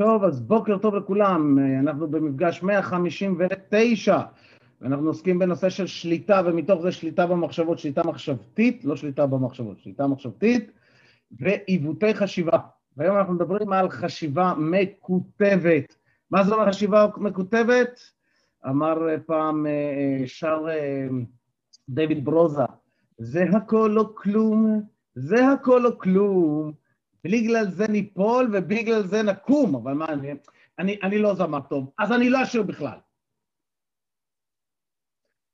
טוב, אז בוקר טוב לכולם, אנחנו במפגש 159, ואנחנו עוסקים בנושא של שליטה, ומתוך זה שליטה במחשבות, שליטה מחשבתית, לא שליטה במחשבות, שליטה מחשבתית, ועיוותי חשיבה. והיום אנחנו מדברים על חשיבה מקוטבת. מה זה אומר חשיבה מקוטבת? אמר פעם אה, שר אה, דיוויד ברוזה, זה הכל או כלום, זה הכל או כלום. בגלל זה ניפול ובגלל זה נקום, אבל מה, אני, אני, אני לא זמר טוב, אז אני לא אשיר בכלל.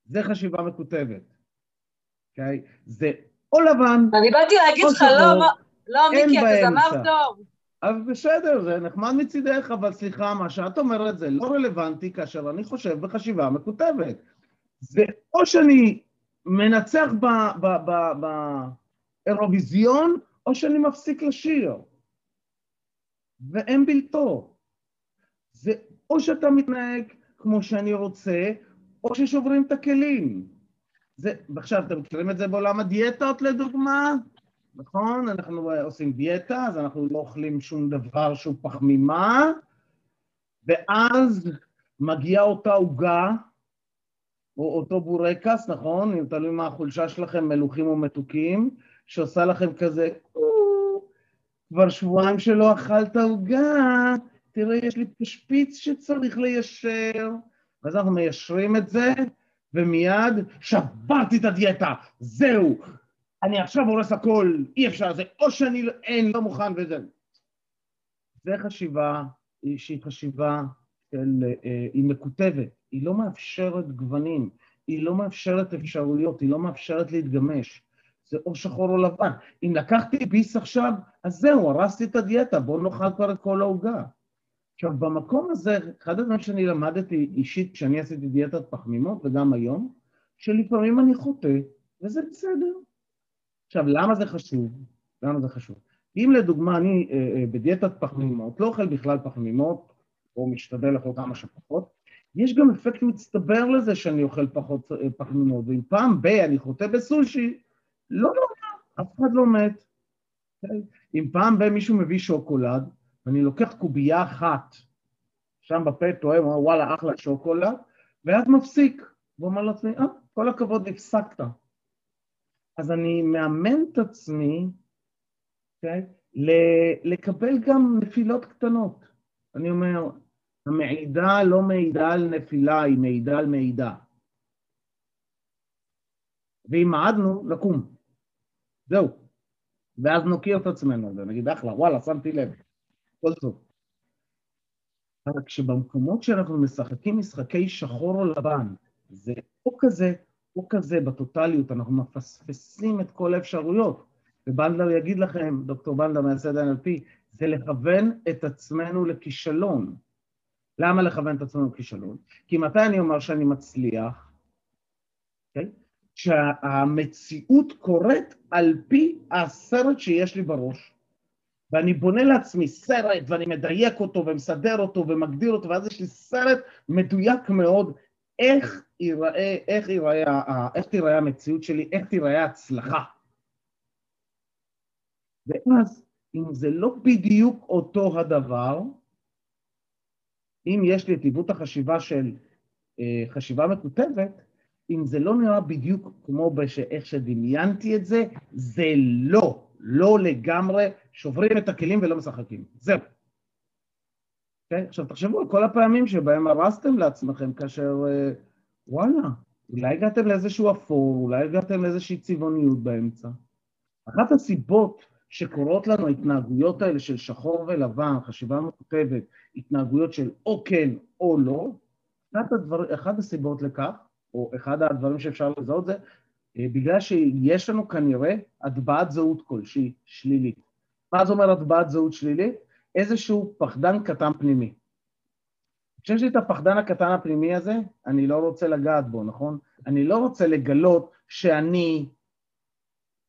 זה חשיבה מקוטבת, אוקיי? Okay? זה או לבן, אני באתי להגיד לך, לא, לא, מיקי, אתה זמר טוב. אז בסדר, זה נחמד מצידך, אבל סליחה, מה שאת אומרת זה לא רלוונטי כאשר אני חושב בחשיבה מקוטבת. זה או שאני מנצח באירוויזיון, או שאני מפסיק לשיר, ואין בלתו. זה או שאתה מתנהג כמו שאני רוצה, או ששוברים את הכלים. זה, ועכשיו, אתם מכירים את זה בעולם הדיאטות לדוגמה? נכון? אנחנו עושים דיאטה, אז אנחנו לא אוכלים שום דבר שהוא פחמימה, ואז מגיעה אותה עוגה, או אותו בורקס, נכון? אם תלוי מה החולשה שלכם, מלוכים או מתוקים, שעושה לכם כזה, כבר שבועיים שלא אכלת עוגה, תראה, יש לי שפיץ שצריך ליישר. ואז אנחנו מיישרים את זה, ומיד שברתי את הדיאטה, זהו, אני עכשיו הורס הכל, אי אפשר, זה או שאני לא, אין, לא מוכן וזה. זה חשיבה שהיא חשיבה של, אה, היא מקוטבת, היא לא מאפשרת גוונים, היא לא מאפשרת אפשרויות, היא לא מאפשרת להתגמש. זה או שחור או לבן. אם לקחתי ביס עכשיו, אז זהו, הרסתי את הדיאטה, בואו נאכל כבר את כל העוגה. עכשיו, במקום הזה, אחד הדברים שאני למדתי אישית כשאני עשיתי דיאטת פחמימות, וגם היום, שלפעמים אני חוטא, וזה בסדר. עכשיו, למה זה חשוב? למה זה חשוב? אם לדוגמה אני אה, אה, בדיאטת פחמימות, לא אוכל בכלל פחמימות, או משתדל לאכול כמה שפחות, יש גם אפקט מצטבר לזה שאני אוכל פחות אה, פחמימות, ואם פעם ב- אני חוטא בסושי, לא נורא, אף אחד לא מת. אם פעם ב- מישהו מביא שוקולד, ואני לוקח קובייה אחת, שם בפה טועה, אומר וואלה אחלה שוקולד, ואז מפסיק, ואומר לעצמי, אה, כל הכבוד, הפסקת. אז אני מאמן את עצמי, okay, אוקיי? לקבל גם נפילות קטנות. אני אומר, המעידה לא מעידה על נפילה, היא מעידה על מעידה. ואם מעדנו, לקום. זהו. ואז נוקיר את עצמנו, ונגיד, אחלה, וואלה, שמתי לב. כל טוב. אבל כשבמקומות שאנחנו משחקים משחקי שחור או לבן, זה או כזה או כזה בטוטליות, אנחנו מפספסים את כל האפשרויות. ובנדלר יגיד לכם, דוקטור בנדלר מייסד NLP, זה לכוון את עצמנו לכישלון. למה לכוון את עצמנו לכישלון? כי מתי אני אומר שאני מצליח? Okay? שהמציאות קורית על פי הסרט שיש לי בראש. ואני בונה לעצמי סרט, ואני מדייק אותו, ומסדר אותו, ומגדיר אותו, ואז יש לי סרט מדויק מאוד, איך ייראה, איך ייראה, איך תיראה המציאות שלי, איך תיראה ההצלחה. ואז, אם זה לא בדיוק אותו הדבר, אם יש לי את עיוות החשיבה של אה, חשיבה מקוטבת, אם זה לא נראה בדיוק כמו איך שדמיינתי את זה, זה לא. לא לגמרי שוברים את הכלים ולא משחקים. זהו. Okay? אוקיי? עכשיו תחשבו על כל הפעמים שבהם הרסתם לעצמכם כאשר, אה, וואלה, אולי הגעתם לאיזשהו אפור, אולי הגעתם לאיזושהי צבעוניות באמצע. אחת הסיבות שקורות לנו ההתנהגויות האלה של שחור ולבן, חשיבה מכותבת, התנהגויות של או כן או לא, אחת, הדבר, אחת הסיבות לכך, או אחד הדברים שאפשר לזהות זה אה, בגלל שיש לנו כנראה הטבעת זהות כלשהי שלילית. מה זה אומר הטבעת זהות שלילית? איזשהו פחדן קטן פנימי. כשיש לי את הפחדן הקטן הפנימי הזה, אני לא רוצה לגעת בו, נכון? אני לא רוצה לגלות שאני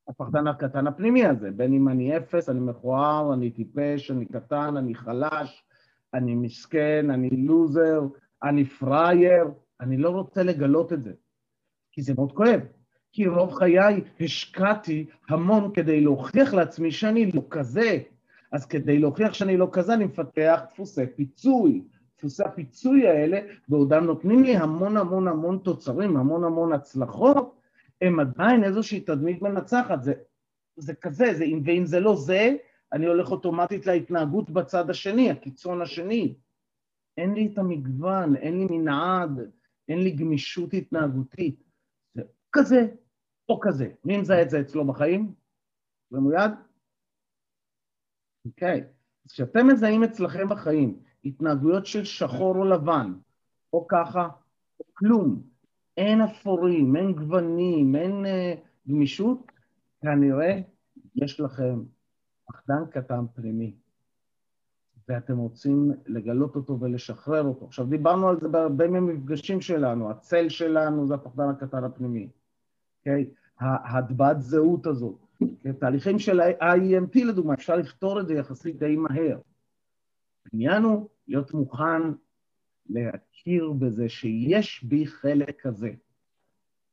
הפחדן הקטן הפנימי הזה, בין אם אני אפס, אני מכוער, אני טיפש, אני קטן, אני חלש, אני מסכן, אני לוזר, אני פראייר, אני לא רוצה לגלות את זה, כי זה מאוד כואב. כי רוב חיי השקעתי המון כדי להוכיח לעצמי שאני לא כזה. אז כדי להוכיח שאני לא כזה, אני מפתח דפוסי פיצוי. דפוסי הפיצוי האלה, בעודם נותנים לי המון המון המון תוצרים, המון המון הצלחות, הם עדיין איזושהי תדמית מנצחת. זה, זה כזה, זה, ואם זה לא זה, אני הולך אוטומטית להתנהגות בצד השני, הקיצון השני. אין לי את המגוון, אין לי מנעד, אין לי גמישות התנהגותית. זה כזה או כזה. מי מזהה את זה אצלו בחיים? זה מיד? אוקיי. אז כשאתם מזהים אצלכם בחיים התנהגויות של שחור או לבן, או ככה, או כלום, אין אפורים, אין גוונים, אין uh, גמישות, כנראה יש לכם פחדן קטן פנימי, ואתם רוצים לגלות אותו ולשחרר אותו. עכשיו, דיברנו על זה בהרבה מהמפגשים שלנו, הצל שלנו זה הפחדן הקטן הפנימי, אוקיי? Okay? ההטבעת זהות הזאת. תהליכים של ה-IEMT לדוגמה, אפשר לפתור את זה יחסית די מהר. העניין הוא להיות מוכן להכיר בזה שיש בי חלק כזה,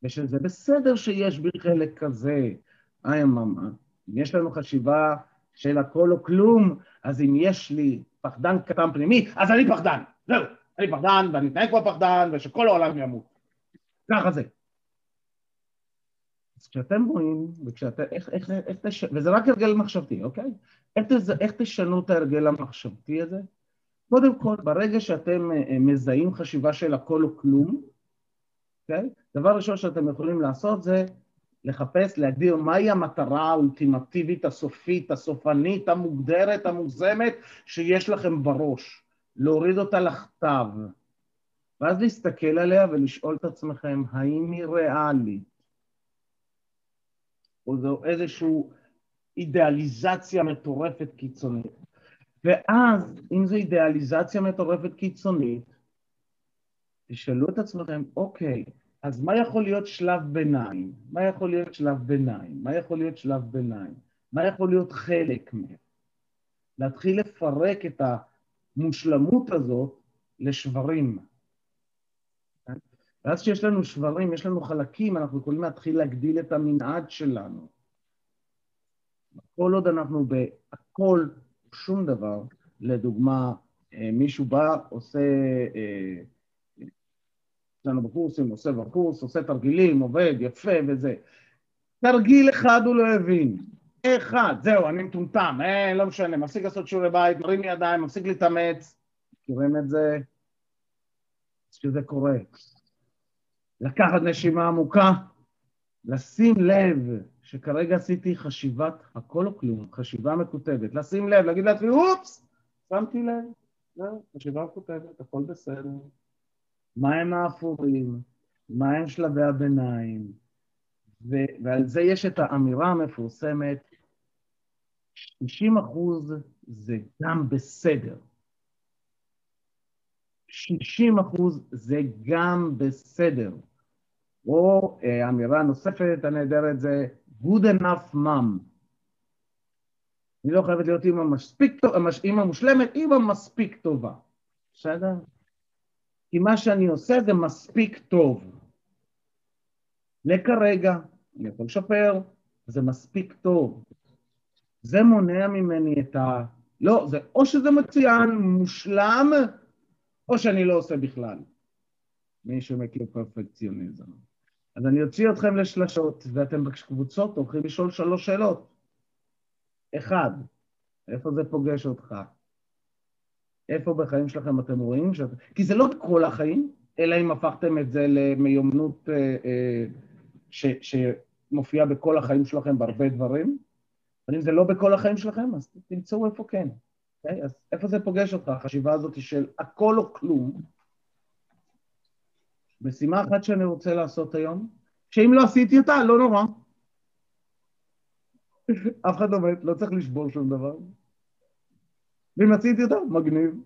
ושזה בסדר שיש בי חלק כזה. היי אממה, אם יש לנו חשיבה של הכל או כלום, אז אם יש לי פחדן קטן פנימי, אז אני פחדן, זהו, אני פחדן ואני אתנהג כמו פחדן ושכל העולם ימות. ככה זה. אז כשאתם רואים, וכשאתם, איך, איך, איך תש... וזה רק הרגל מחשבתי, אוקיי? איך, תז... איך תשנו את ההרגל המחשבתי הזה? קודם כל, ברגע שאתם אה, מזהים חשיבה של הכל או כלום, אוקיי? דבר ראשון שאתם יכולים לעשות זה לחפש, להגדיר מהי המטרה האולטימטיבית, הסופית, הסופנית, המוגדרת, המוגזמת, שיש לכם בראש. להוריד אותה לכתב, ואז להסתכל עליה ולשאול את עצמכם, האם היא ריאלית? או זו איזושהי אידיאליזציה מטורפת קיצונית. ואז, אם זו אידיאליזציה מטורפת קיצונית, תשאלו את עצמכם, אוקיי, אז מה יכול להיות שלב ביניים? מה יכול להיות שלב ביניים? מה יכול להיות שלב ביניים? מה יכול להיות חלק מהם? להתחיל לפרק את המושלמות הזאת לשברים. ואז כשיש לנו שברים, יש לנו חלקים, אנחנו יכולים להתחיל להגדיל את המנעד שלנו. כל עוד אנחנו בהכל, שום דבר, לדוגמה, אה, מישהו בא, עושה אה, אצלנו בקורסים, עושה בקורס, עושה תרגילים, עובד, יפה וזה. תרגיל אחד הוא לא הבין. אחד, זהו, אני מטומטם, אה, לא משנה, מפסיק לעשות שיעורי בית, מרים ידיים, מפסיק להתאמץ. מכירים את זה? שזה קורה. לקחת נשימה עמוקה, לשים לב שכרגע עשיתי חשיבת הכל או כלום, חשיבה מקוטבת, לשים לב, להגיד לעצמי, אופס, שמתי לב, חשיבה מקוטבת, הכל בסדר. מהם האפורים, מהם שלבי הביניים, ו- ועל זה יש את האמירה המפורסמת, 60 אחוז זה גם בסדר. 60 אחוז זה גם בסדר. או אה, אמירה נוספת הנהדרת זה good enough mom. אני לא חייבת להיות אימא מספיק טובה, אימא מושלמת, אימא מספיק טובה. בסדר? כי מה שאני עושה זה מספיק טוב. לכרגע, אני יכול לשפר, זה מספיק טוב. זה מונע ממני את ה... לא, זה או שזה מצוין, מושלם, או שאני לא עושה בכלל. מי שמכיר פרפקציוניזם. אז אני אוציא אתכם לשלשות, ואתם בקבוצות הולכים לשאול שלוש שאלות. אחד, איפה זה פוגש אותך? איפה בחיים שלכם אתם רואים? שאת... כי זה לא כל החיים, אלא אם הפכתם את זה למיומנות אה, אה, ש, שמופיעה בכל החיים שלכם בהרבה דברים, אבל אם זה לא בכל החיים שלכם, אז תמצאו איפה כן. Okay? אוקיי? אז איפה זה פוגש אותך, החשיבה הזאת של הכל או כלום? משימה אחת שאני רוצה לעשות היום, שאם לא עשיתי אותה, לא נורא. אף אחד לא מת, לא צריך לשבור שום דבר. ואם עשיתי אותה, מגניב.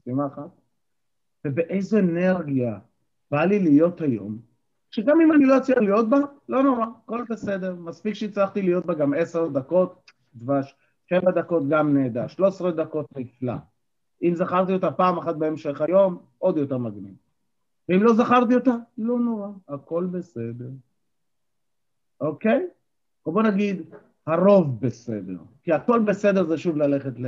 משימה אחת. ובאיזו אנרגיה בא לי להיות היום, שגם אם אני לא אצליח להיות בה, לא נורא, הכל בסדר. מספיק שהצלחתי להיות בה גם עשר דקות, דבש, שבע דקות גם נהדר, שלוש עשרה דקות נפלא. אם זכרתי אותה פעם אחת בהמשך היום, עוד יותר מגניב. ואם לא זכרתי אותה, לא נורא, הכל בסדר. אוקיי? או בוא נגיד, הרוב בסדר. כי הכל בסדר זה שוב ללכת ל...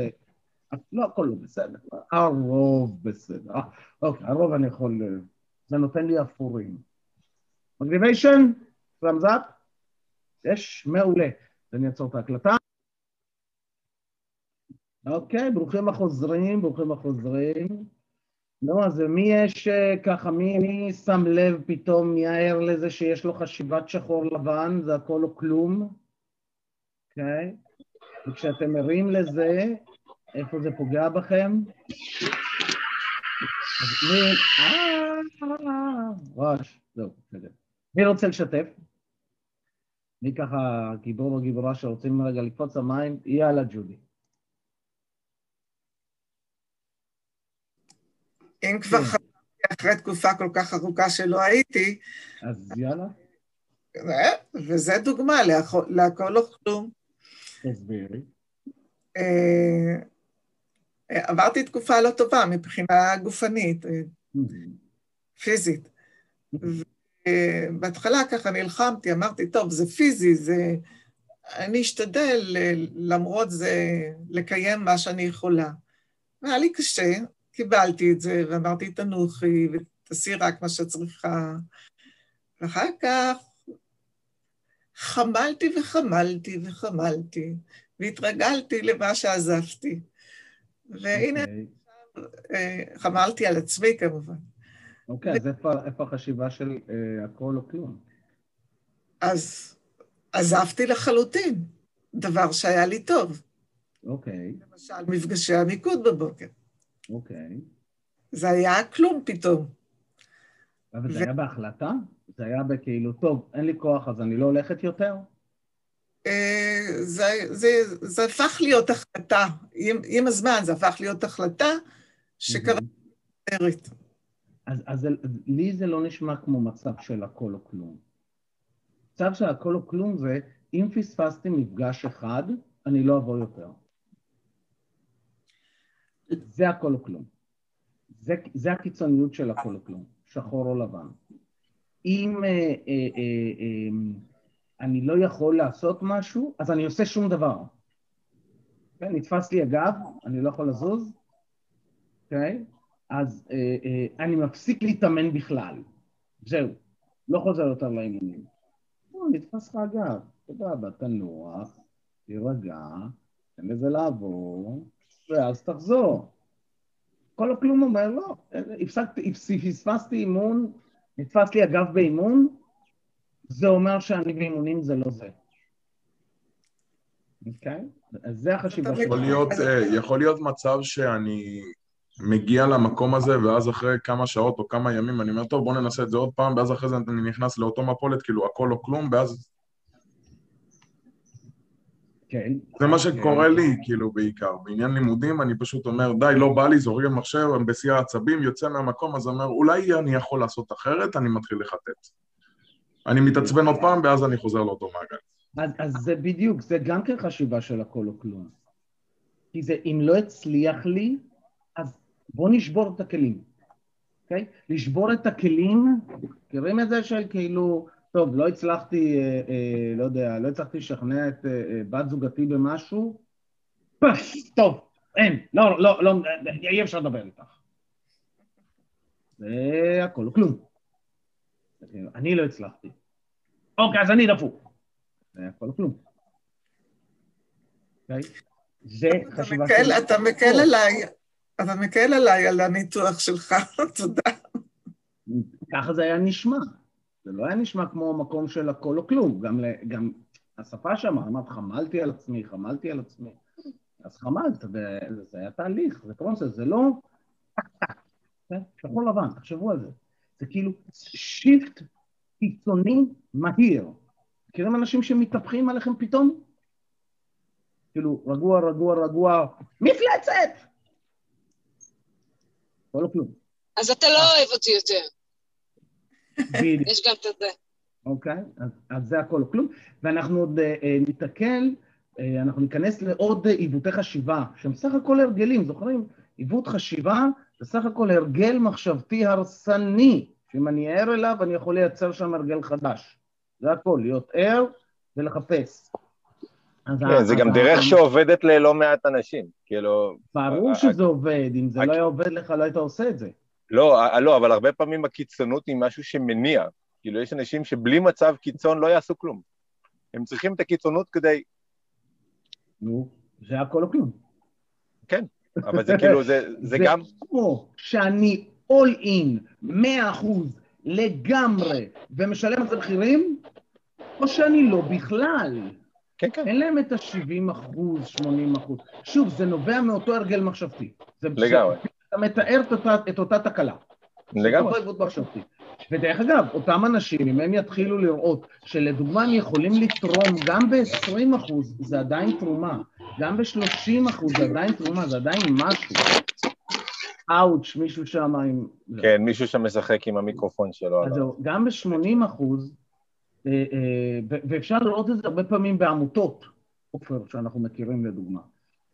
לא הכל לא בסדר, הרוב בסדר. אה, אוקיי, הרוב אני יכול... זה נותן לי אפורים. מגניביישן? thumbs? יש? מעולה. אני אעצור את ההקלטה. אוקיי, ברוכים החוזרים, ברוכים החוזרים. לא, אז מי יש אה, ככה, מי, מי שם לב פתאום, מי ער לזה שיש לו חשיבת שחור לבן, זה הכל או כלום? אוקיי? וכשאתם ערים לזה, איפה זה פוגע בכם? אה, רעש, זהו, בסדר. מי רוצה לשתף? מי ככה גיבור או גיבורה שרוצים רגע לקפוץ למים? יאללה, ג'ודי. אם כבר כן. חזרתי אחרי תקופה כל כך ארוכה שלא הייתי, אז יאללה, אה, וזה דוגמה להכ- להכל או כלום. תסבירי. עברתי תקופה לא טובה מבחינה גופנית, אה, פיזית. בהתחלה ככה נלחמתי, אמרתי, טוב, זה פיזי, זה... אני אשתדל אה, למרות זה לקיים מה שאני יכולה. והיה לי קשה, קיבלתי את זה, ואמרתי, תנוחי ותעשי רק מה שאת צריכה. ואחר כך חמלתי וחמלתי וחמלתי, והתרגלתי למה שעזבתי. והנה, אוקיי. אה, חמלתי על עצמי כמובן. אוקיי, אז איפה איפה החשיבה של אה, הכל או כלום? אז עזבתי לחלוטין, דבר שהיה לי טוב. אוקיי, למשל, מפגשי המיקוד בבוקר. אוקיי. זה היה כלום פתאום. אבל זה ו- היה בהחלטה? זה היה בכאילו, טוב, אין לי כוח אז אני לא הולכת יותר? זה, זה, זה הפך להיות החלטה, עם, עם הזמן זה הפך להיות החלטה שקרה אחרת. אז, אז לי זה לא נשמע כמו מצב של הכל או כלום. מצב של הכל או כלום זה, אם פספסתי מפגש אחד, אני לא אבוא יותר. זה הכל או כלום. זה, זה הקיצוניות של הכל או כלום, שחור או לבן. אם אה, אה, אה, אה, אני לא יכול לעשות משהו, אז אני עושה שום דבר. כן, נתפס לי הגב, אני לא יכול לזוז, אוקיי? אז אה, אה, אני מפסיק להתאמן בכלל. זהו, לא חוזר יותר לאימונים. לא, נתפס לך הגב, סבבה, תנוח, תירגע, תן לזה לעבור, ואז תחזור. כל הכלום אומר, לא, הפסקתי, פספסתי אימון, נתפס לי הגב באימון, זה אומר שאני באימונים זה לא זה. אוקיי? אז זה החשיבה שלי. יכול להיות, אה, יכול להיות מצב שאני מגיע למקום הזה, ואז אחרי כמה שעות או כמה ימים אני אומר, טוב, בוא ננסה את זה עוד פעם, ואז אחרי זה אני נכנס לאותו מפולת, כאילו הכל או כלום, ואז כן. זה מה שקורה לי, כאילו, בעיקר. בעניין לימודים, אני פשוט אומר, די, לא בא לי, זורק מחשב, אני בשיא העצבים, יוצא מהמקום, אז אומר, אולי אני יכול לעשות אחרת, אני מתחיל לחטט. אני מתעצבן עוד פעם, ואז אני חוזר לאותו מעגל. אז, אז זה בדיוק, זה גם כן חשיבה של הכל או כלום. כי זה, אם לא הצליח לי, אז בוא נשבור את הכלים, אוקיי? לשבור את הכלים, מכירים את זה של כאילו, טוב, לא הצלחתי, אה, אה, לא יודע, לא הצלחתי לשכנע את אה, אה, בת זוגתי במשהו, פש, טוב, אין, לא, לא, לא, אי אפשר לדבר איתך. זה הכל או כלום. אני לא הצלחתי. אוקיי, אז אני דפוק. זה הכל או כלום. אוקיי? זה אתה חשיבה של- אתה מקל עליי, אתה מקל עליי על הניתוח שלך, תודה. ככה זה היה נשמע. זה לא היה נשמע כמו מקום של הכל או כלום. גם, גם השפה שם, אמרת, חמלתי על עצמי, חמלתי על עצמי. אז חמלת, וזה היה תהליך, זה כמו זה, זה לא... כן? שחור לבן, תחשבו על זה. זה כאילו שיפט קיצוני מהיר. מכירים אנשים שמתהפכים עליכם פתאום? כאילו, רגוע, רגוע, רגוע, מפלצת! הכל או כלום. אז אתה לא אוהב אותי יותר. בדיוק. יש גם את זה. אוקיי? אז, אז זה הכל או כלום. ואנחנו עוד אה, אה, ניתקל, אה, אנחנו ניכנס לעוד אה, עיוותי חשיבה, שהם סך הכל הרגלים, זוכרים? עיוות חשיבה זה סך הכל הרגל מחשבתי הרסני, שאם אני ער אליו, אני יכול לייצר שם הרגל חדש. זה הכל, להיות ער ולחפש. כן, זה גם דרך שעובדת ללא מעט אנשים, כאילו... ברור ה- שזה עובד, אם זה ה- לא היה עובד לך, לא היית עושה את זה. לא, ה- לא, אבל הרבה פעמים הקיצונות היא משהו שמניע. כאילו, יש אנשים שבלי מצב קיצון לא יעשו כלום. הם צריכים את הקיצונות כדי... נו, זה הכל או כלום. אבל זה כאילו, זה, זה גם... או שאני all in, 100% לגמרי, ומשלם על זה מחירים, או שאני לא בכלל. כן, כן, אין להם את ה-70 אחוז, 80 אחוז. שוב, זה נובע מאותו הרגל מחשבתי. זה לגמרי. אתה מתאר את אותה, את אותה תקלה. לגמרי. אותו עיוות מחשבתי. ודרך אגב, אותם אנשים, אם הם יתחילו לראות שלדוגמה הם יכולים לתרום גם ב-20 אחוז, זה עדיין תרומה, גם ב-30 אחוז זה עדיין תרומה, זה עדיין משהו. אאוץ', מישהו שם עם... כן, מישהו שם משחק עם המיקרופון שלו. אז. זהו, גם ב-80 אחוז, אה, אה, ואפשר לראות את זה הרבה פעמים בעמותות, עופר, שאנחנו מכירים לדוגמה,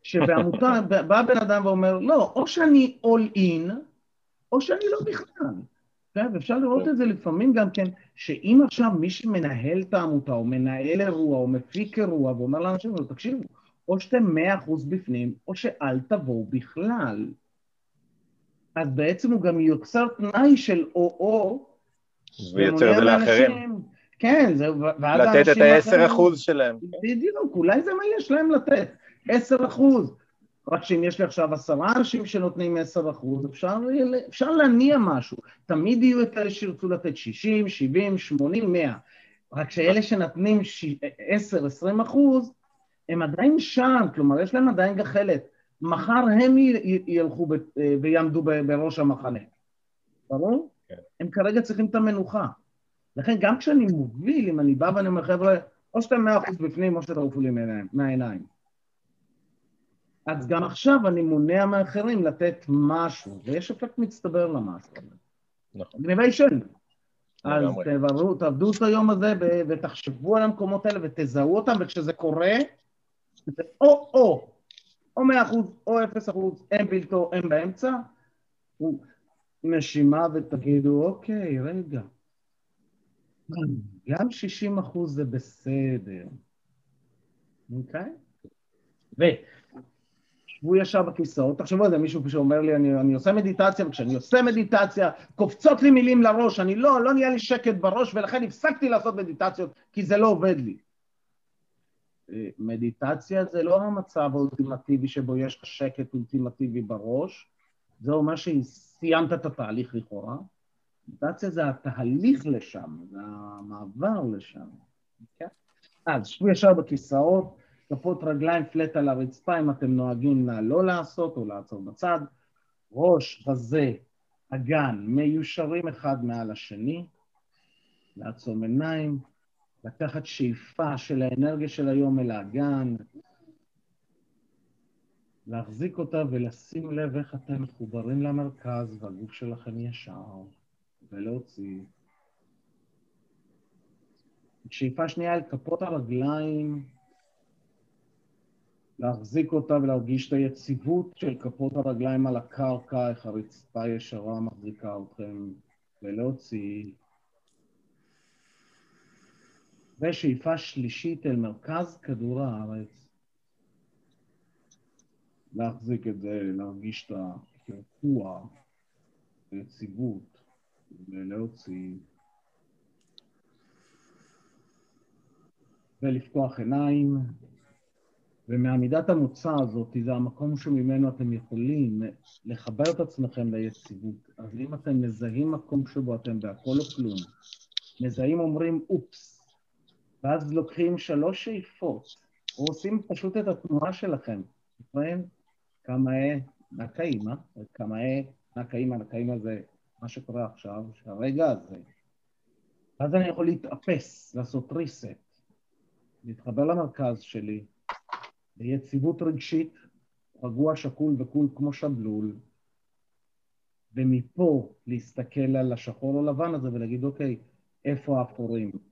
שבעמותה בא בן אדם ואומר, לא, או שאני all in, או שאני לא בכלל. כן, ואפשר לראות את זה לפעמים גם כן, שאם עכשיו מי שמנהל את העמותה, או מנהל אירוע, או מפיק אירוע, ואומר לאנשים, "לא, תקשיבו, או שאתם מאה אחוז בפנים, או שאל תבואו בכלל. אז בעצם הוא גם יוצר תנאי של או-או, ויוצר את זה לאחרים. כן, זה, ואז לתת את האנשים ה-10 האחרים- אחוז שלהם. בדיוק, אולי זה מה יש להם לתת, 10 אחוז. רק שאם יש לי עכשיו עשרה אנשים שנותנים 10 אחוז, אפשר, אפשר להניע משהו. תמיד יהיו את אלה שירצו לתת 60, 70, 80, 100. רק שאלה שנותנים ש- 10, 20 אחוז, הם עדיין שם, כלומר, יש להם עדיין גחלת. מחר הם ילכו ב- ויעמדו ב- בראש המחנה. ברור? כן. הם כרגע צריכים את המנוחה. לכן גם כשאני מוביל, אם אני בא ואני אומר, חבר'ה, או שאתם מאה אחוז בפנים, או שתעופו לי מהעיניים-. אז גם עכשיו אני מונע מאחרים לתת משהו, ויש אפקט מצטבר למשהו. נכון. גניבה שן. אז. תעברו, תעבדו את היום הזה ותחשבו על המקומות האלה ותזהו אותם, וכשזה קורה, זה או-או, או. מאה אחוז או אפס אחוז, אין בלתו, אין באמצע, נשימה ותגידו, אוקיי, רגע, גם 60 אחוז זה בסדר, אוקיי? ושבו ישר בכיסאות, תחשבו על זה, מישהו שאומר לי, אני, אני עושה מדיטציה, וכשאני עושה מדיטציה, קופצות לי מילים לראש, אני לא, לא נהיה לי שקט בראש, ולכן הפסקתי לעשות מדיטציות, כי זה לא עובד לי. מדיטציה זה לא המצב האולטימטיבי שבו יש שקט אולטימטיבי בראש, זה אומר שסיימת את התהליך לכאורה. מדיטציה זה התהליך לשם, זה המעבר לשם. כן? אז שבו ישר בכיסאות, כפות רגליים פלט על הרצפה, אם אתם נוהגים נא לא לעשות או לעצור בצד. ראש, חזה, אגן, מיושרים אחד מעל השני, לעצום עיניים, לקחת שאיפה של האנרגיה של היום אל האגן, להחזיק אותה ולשים לב איך אתם מחוברים למרכז והגוף שלכם ישר, ולהוציא. שאיפה שנייה אל כפות הרגליים, להחזיק אותה ולהרגיש את היציבות של כפות הרגליים על הקרקע, איך הרצפה ישרה מחזיקה אתכם, ולהוציא. ושאיפה שלישית אל מרכז כדור הארץ. להחזיק את זה, להרגיש את הקרקוע, היציבות, ולהוציא. ולפקוח עיניים, ומעמידת המוצא הזאת, זה המקום שממנו אתם יכולים לחבר את עצמכם ליציבות. אז אם אתם מזהים מקום שבו אתם בהכל או כלום, מזהים אומרים אופס, ואז לוקחים שלוש שאיפות, או עושים פשוט את התנועה שלכם. זוכרים? קמאה נקאימה, קמאה נקאימה, נקאימה זה מה שקורה עכשיו, שהרגע הזה. ואז אני יכול להתאפס, לעשות reset, להתחבר למרכז שלי, ביציבות רגשית, רגוע, שקול וקול כמו שבלול, ומפה להסתכל על השחור או לבן הזה ולהגיד, אוקיי, איפה האפורים?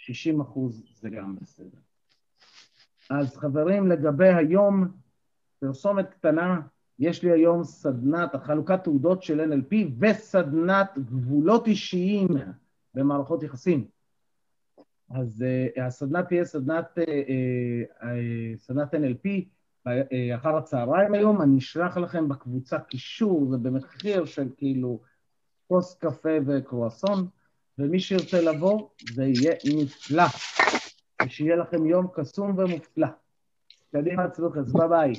60 אחוז זה גם בסדר. אז חברים, לגבי היום, פרסומת קטנה, יש לי היום סדנת החלוקת תעודות של NLP וסדנת גבולות אישיים במערכות יחסים. אז uh, הסדנה תהיה סדנת, uh, uh, סדנת NLP uh, אחר הצהריים היום, אני אשלח לכם בקבוצה קישור, זה במחיר של כאילו כוס קפה וקרואסון, ומי שירצה לבוא, זה יהיה נפלא. ושיהיה לכם יום קסום ומופלא. קדימה, צלוחס, ביי ביי.